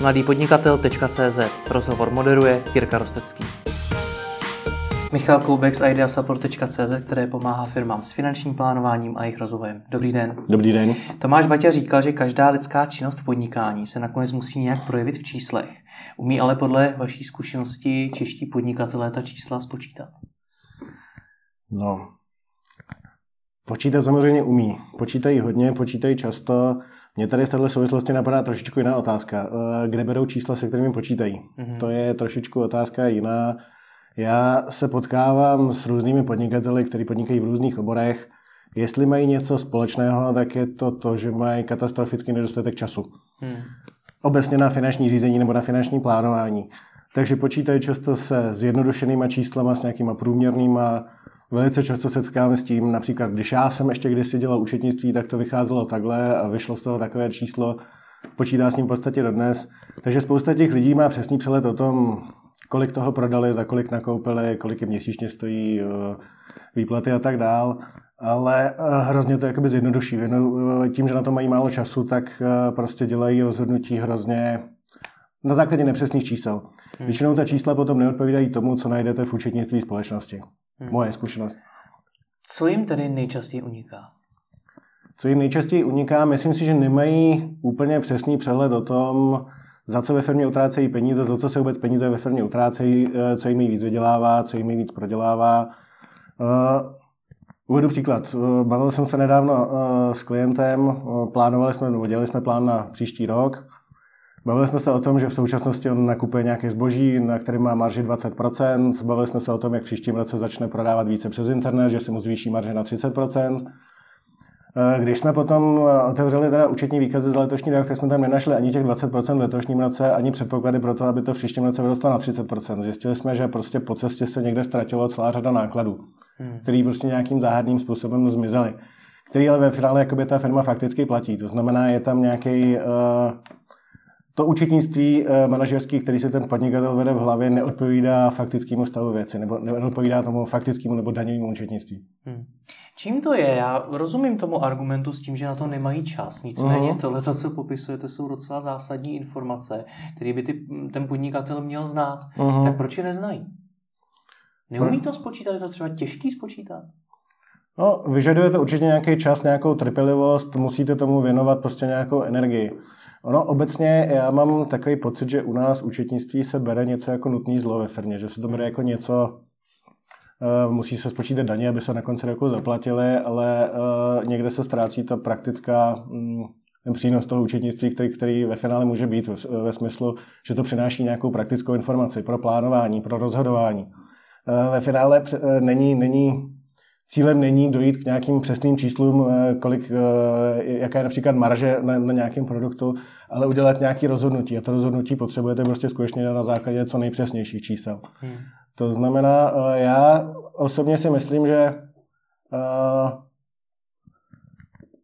mladýpodnikatel.cz Rozhovor moderuje Jirka Rostecký. Michal Koubek z ideasupport.cz, které pomáhá firmám s finančním plánováním a jejich rozvojem. Dobrý den. Dobrý den. Tomáš Baťa říkal, že každá lidská činnost v podnikání se nakonec musí nějak projevit v číslech. Umí ale podle vaší zkušenosti čeští podnikatelé ta čísla spočítat? No, počítat samozřejmě umí. Počítají hodně, počítají často. Mě tady v této souvislosti napadá trošičku jiná otázka. Eh, kde berou čísla, se kterými počítají? Mm-hmm. To je trošičku otázka jiná. Já se potkávám s různými podnikateli, kteří podnikají v různých oborech. Jestli mají něco společného, tak je to to, že mají katastrofický nedostatek času. Hmm. Obecně na finanční řízení nebo na finanční plánování. Takže počítají často se zjednodušenýma číslama, s nějakýma průměrnýma. Velice často se setkáváme s tím, například když já jsem ještě kdysi dělal účetnictví, tak to vycházelo takhle a vyšlo z toho takové číslo, počítá s ním v podstatě dodnes. Takže spousta těch lidí má přesný přehled o tom, kolik toho prodali, za kolik nakoupili, kolik jim měsíčně stojí eh, výplaty a tak dál. Ale eh, hrozně to jakoby zjednoduší. Eh, tím, že na to mají málo času, tak prostě dělají rozhodnutí hrozně na základě nepřesných čísel. Hmm. Většinou ta čísla potom neodpovídají tomu, co najdete v účetnictví společnosti. Hmm. Moje zkušenost. Co jim tedy nejčastěji uniká? Co jim nejčastěji uniká, myslím si, že nemají úplně přesný přehled o tom, za co ve firmě utrácejí peníze, za co se vůbec peníze ve firmě utrácejí, eh, co jim víc vydělává, co jim víc prodělává. Uh, uvedu příklad. Eh, bavil jsem se nedávno s klientem, plánovali jsme, nebo dělali jsme plán na příští rok. Bavili jsme se o tom, že v současnosti on nakupuje nějaké zboží, na kterém má marži 20%. Bavili jsme se o tom, jak v příštím roce začne prodávat více přes internet, že si mu zvýší marže na 30%. Eh, když jsme potom eh, otevřeli teda účetní výkazy za letošní rok, tak jsme tam nenašli ani těch 20% v letošním roce, ani předpoklady pro to, aby to v příštím roce vyrostlo na 30%. Zjistili jsme, že prostě po cestě se někde ztratilo celá řada nákladů, hmm. které prostě nějakým záhadným způsobem zmizely. Který ale ve finále jakoby ta firma fakticky platí. To znamená, je tam nějaký uh, to účetnictví eh, manažerský, který se ten podnikatel vede v hlavě, neodpovídá faktickému stavu věci, nebo neodpovídá tomu faktickému nebo daňovému účetnictví. Hmm. Čím to je? Já rozumím tomu argumentu s tím, že na to nemají čas. Nicméně uh-huh. tohle, co popisujete, jsou docela zásadní informace, které by ty, ten podnikatel měl znát. Uh-huh. Tak proč je neznají? Neumí to spočítat? Je to třeba těžký spočítat? No, vyžaduje to určitě nějaký čas, nějakou trpělivost, musíte tomu věnovat prostě nějakou energii. Ono obecně, já mám takový pocit, že u nás účetnictví se bere něco jako nutný zlo ve firmě, že se to bere jako něco, uh, musí se spočítat daně, aby se na konci roku zaplatili, ale uh, někde se ztrácí ta praktická um, ten přínos toho účetnictví, který, který ve finále může být ve, ve smyslu, že to přináší nějakou praktickou informaci pro plánování, pro rozhodování. Uh, ve finále není, není Cílem není dojít k nějakým přesným číslům, eh, kolik, eh, jaká je například marže na, na nějakém produktu, ale udělat nějaké rozhodnutí. A to rozhodnutí potřebujete prostě skutečně na základě co nejpřesnějších čísel. Hmm. To znamená, eh, já osobně si myslím, že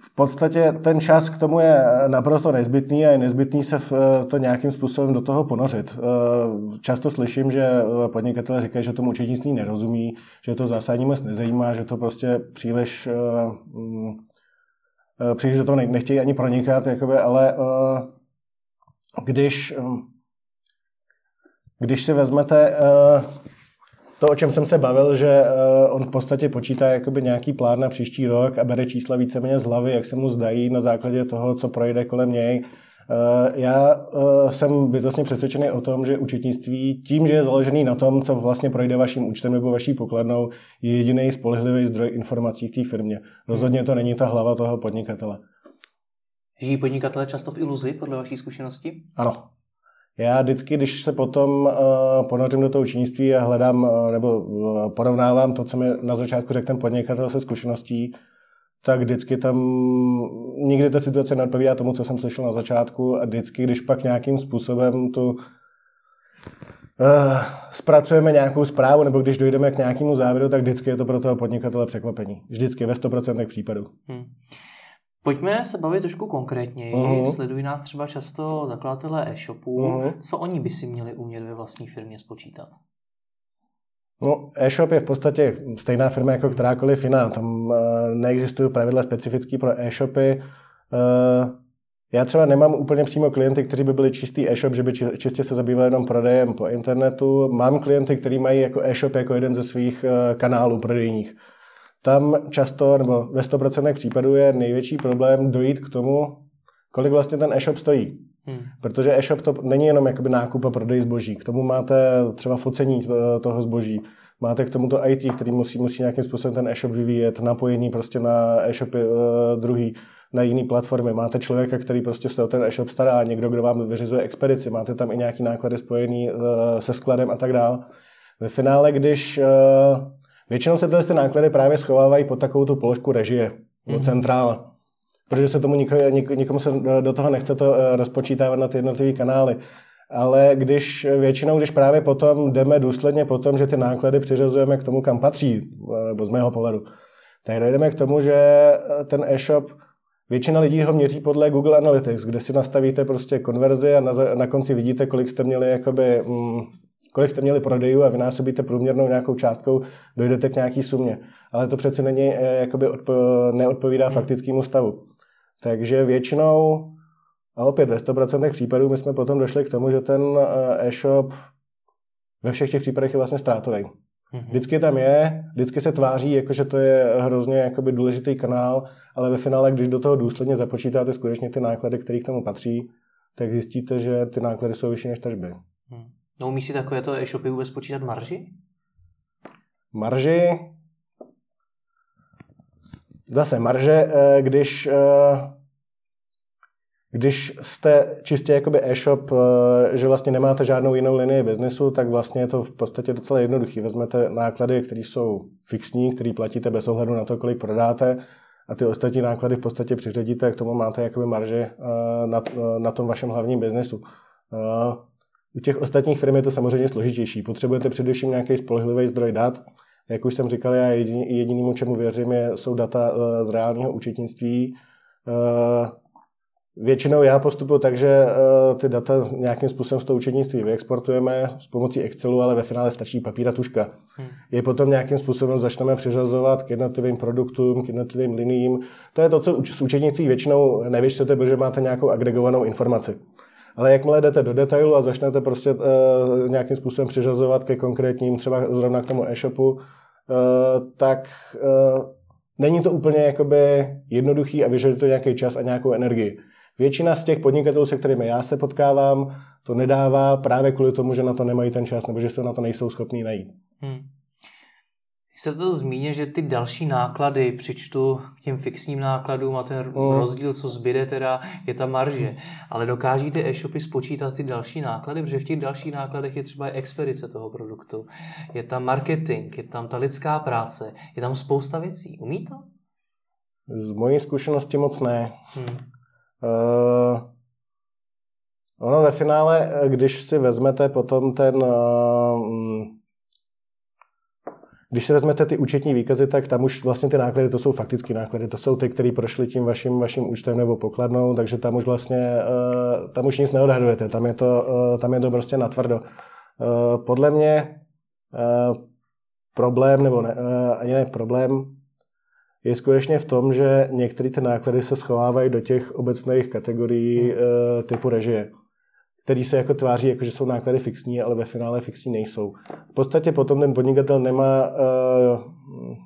v podstatě ten čas k tomu je naprosto nezbytný a je nezbytný se v to nějakým způsobem do toho ponořit. Často slyším, že podnikatelé říkají, že tomu účetnictví nerozumí, že to zásadně moc nezajímá, že to prostě příliš, mm, příliš do toho nechtějí ani pronikat, jakoby, ale když, když si vezmete to, o čem jsem se bavil, že uh, on v podstatě počítá jakoby nějaký plán na příští rok a bere čísla víceméně z hlavy, jak se mu zdají na základě toho, co projde kolem něj. Uh, já uh, jsem bytostně přesvědčený o tom, že účetnictví tím, že je založený na tom, co vlastně projde vaším účtem nebo vaší pokladnou, je jediný spolehlivý zdroj informací v té firmě. Rozhodně to není ta hlava toho podnikatele. Žijí podnikatele často v iluzi, podle vaší zkušenosti? Ano. Já vždycky, když se potom uh, ponořím do toho učinnictví a hledám uh, nebo uh, porovnávám to, co mi na začátku řekl ten podnikatel se zkušeností, tak vždycky tam nikdy ta situace neodpovídá tomu, co jsem slyšel na začátku a vždycky, když pak nějakým způsobem tu uh, zpracujeme nějakou zprávu nebo když dojdeme k nějakému závěru, tak vždycky je to pro toho podnikatele překvapení. Vždycky ve 100% případů. Hmm. Pojďme se bavit trošku konkrétněji. Uh-huh. Sledují nás třeba často zakladatelé e-shopů. Uh-huh. Co oni by si měli umět ve vlastní firmě spočítat? No, e-shop je v podstatě stejná firma jako kterákoliv jiná. Tam uh, neexistují pravidla specifické pro e-shopy. Uh, já třeba nemám úplně přímo klienty, kteří by byli čistý e-shop, že by čistě se zabývali jenom prodejem po internetu. Mám klienty, kteří mají jako e-shop jako jeden ze svých eh, kanálů prodejních. Tam často, nebo ve 100% případů je největší problém dojít k tomu, kolik vlastně ten e-shop stojí. Hmm. Protože e-shop to není jenom jakoby nákup a prodej zboží. K tomu máte třeba focení toho zboží. Máte k tomu to IT, který musí, musí nějakým způsobem ten e-shop vyvíjet, napojení prostě na e-shopy uh, druhý na jiné platformy. Máte člověka, který prostě se o ten e-shop stará, někdo, kdo vám vyřizuje expedici, máte tam i nějaký náklady spojený uh, se skladem a tak dále. Ve finále, když uh, většinou se tyhle ty náklady právě schovávají pod takovou tu položku režie, mm-hmm. centrála. Protože se tomu nikomu, nikomu se do toho nechce to uh, rozpočítávat na ty jednotlivé kanály. Ale když většinou, když právě potom jdeme důsledně po tom, že ty náklady přiřazujeme k tomu, kam patří, nebo z mého pohledu, tak dojdeme k tomu, že ten e-shop Většina lidí ho měří podle Google Analytics, kde si nastavíte prostě konverzi a na, na konci vidíte, kolik jste měli jakoby, mm, kolik jste měli prodejů a vynásobíte průměrnou nějakou částkou, dojdete k nějaký sumě. Ale to přece není, eh, jakoby odpo, neodpovídá faktickému stavu. Takže většinou, a opět ve 100% případů, my jsme potom došli k tomu, že ten eh, e-shop ve všech těch případech je vlastně ztrátový. Mm-hmm. Vždycky tam je, vždycky se tváří, jako že to je hrozně jakoby důležitý kanál, ale ve finále, když do toho důsledně započítáte skutečně ty náklady, které k tomu patří, tak zjistíte, že ty náklady jsou vyšší než tržby. Hmm. No umí si takovéto e-shopy vůbec počítat marži? Marži? Zase marže, eh, když eh, když jste čistě jakoby e-shop, eh, že vlastně nemáte žádnou jinou linii biznesu, tak vlastně je to v podstatě docela jednoduchý. Vezmete náklady, které jsou fixní, které platíte bez ohledu na to, kolik prodáte a ty ostatní náklady v podstatě přiřadíte, k tomu máte jakoby marže eh, na, na tom vašem hlavním biznesu. U těch ostatních firm je to samozřejmě složitější. Potřebujete především nějaký spolehlivý zdroj dat. Jak už jsem říkal, já jediný, jedinýmu, čemu věřím, je, jsou data z reálného účetnictví Většinou já postupuji tak, že uh, ty data nějakým způsobem z toho učednictví vyexportujeme s pomocí Excelu, ale ve finále stačí papír a tuška. Hmm. Je potom nějakým způsobem začneme přiřazovat k jednotlivým produktům, k jednotlivým liním. To je to, co z učednictví většinou nevyčtete, protože máte nějakou agregovanou informaci. Ale jakmile jdete do detailu a začnete prostě uh, nějakým způsobem přiřazovat ke konkrétním, třeba zrovna k tomu e-shopu, uh, tak uh, není to úplně jakoby jednoduchý a vyžaduje to nějaký čas a nějakou energii. Většina z těch podnikatelů, se kterými já se potkávám, to nedává právě kvůli tomu, že na to nemají ten čas nebo že se na to nejsou schopní najít. Hmm. Jste to zmínil, že ty další náklady přičtu k těm fixním nákladům a ten hmm. rozdíl, co zbyde, teda je ta marže. Ale dokážíte e-shopy spočítat ty další náklady, protože v těch dalších nákladech je třeba expedice toho produktu, je tam marketing, je tam ta lidská práce, je tam spousta věcí. Umí to? Z mojí zkušenosti moc ne. Hmm. Uh, ono ve finále, eh, když si vezmete potom ten, uh, když si vezmete ty účetní výkazy, tak tam už vlastně ty náklady, to jsou faktické náklady, to jsou ty, které prošly tím vaším, vaším účtem nebo pokladnou, takže tam už vlastně, uh, tam už nic neodhadujete, tam je to, uh, tam je to prostě natvrdo. Uh, podle mě problém, nebo ne, ani ne problém, je skutečně v tom, že některé ty náklady se schovávají do těch obecných kategorií hmm. Eh, typu režie, který se jako tváří, jako že jsou náklady fixní, ale ve finále fixní nejsou. V podstatě potom ten podnikatel nemá, uh,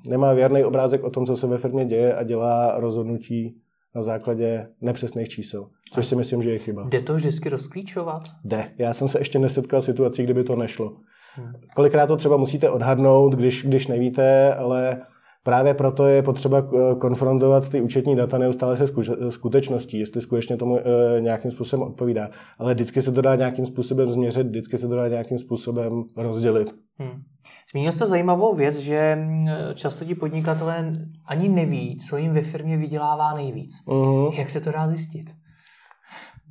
nemá věrný obrázek o tom, co se ve firmě děje a dělá rozhodnutí na základě nepřesných čísel, což si myslím, že je chyba. Jde to vždycky rozklíčovat? Jde. Já jsem se ještě nesetkal situací, kdyby to nešlo. Hmm. Kolikrát to třeba musíte odhadnout, když, když nevíte, ale Právě proto je potřeba eh, konfrontovat ty účetní data neustále se skutečností, jestli skutečně tomu eh, nějakým způsobem odpovídá. Ale vždycky se to dá nějakým způsobem změřit, vždycky se to dá nějakým způsobem rozdělit. Hmm. Zmínil jste zajímavou věc, že mm, často ti podnikatelé ani neví, co jim ve firmě vydělává nejvíc. Uh-huh. Jak se to dá zjistit?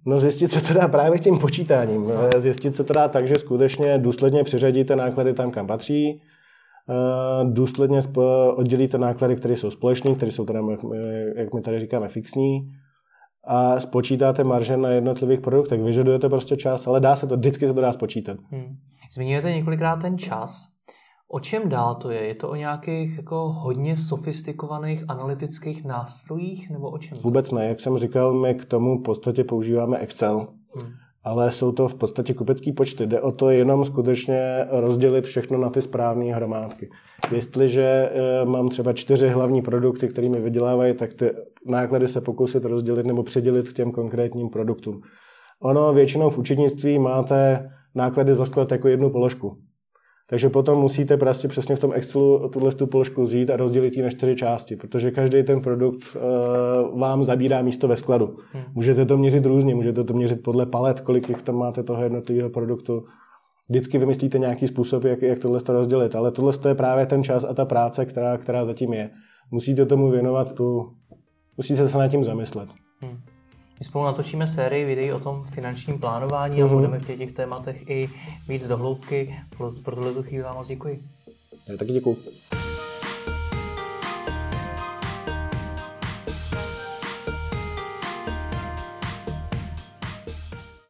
No zjistit se to dá právě tím počítáním. Zjistit se to dá tak, že skutečně důsledně přiřadíte náklady tam, kam patří, Eh, důsledně oddělíte náklady, které jsou společné, které jsou teda, jak my tady říkáme, fixní a spočítáte marže na jednotlivých produktech. Vyžadujete prostě čas, ale dá se to, vždycky se to dá spočítat. Hmm. Zmiňujete několikrát ten čas. O čem dál to je? Je to o nějakých jako hodně sofistikovaných analytických nástrojích nebo o čem? Vůbec ne. Jak jsem říkal, my k tomu v podstatě používáme Excel. Hmm ale jsou to v podstatě kupecký počty. Jde o to jenom skutečně rozdělit všechno na ty správné hromádky. Jestliže eh, mám třeba čtyři hlavní produkty, kterými vydělávají, tak ty náklady se pokusit rozdělit nebo předělit k těm konkrétním produktům. Ono většinou v účetnictví máte náklady za sklad jako jednu položku. Takže potom musíte prostě přesně v tom Excelu tuhle tu položku vzít a rozdělit ji na čtyři části, protože každý ten produkt uh, vám zabírá místo ve skladu. Hmm. Můžete to měřit různě, můžete to měřit podle palet, kolik jich tam máte toho jednotlivého produktu. Vždycky vymyslíte nějaký způsob, jak, jak tohle to rozdělit, ale tohle je právě ten čas a ta práce, která, která zatím je. Musíte tomu věnovat tu, musíte se nad tím zamyslet. My spolu natočíme sérii videí o tom finančním plánování mm-hmm. a mhm. budeme v těch tématech i víc dohloubky. Pro, pro tuhle chvíli vám moc děkuji. Já taky děkuji.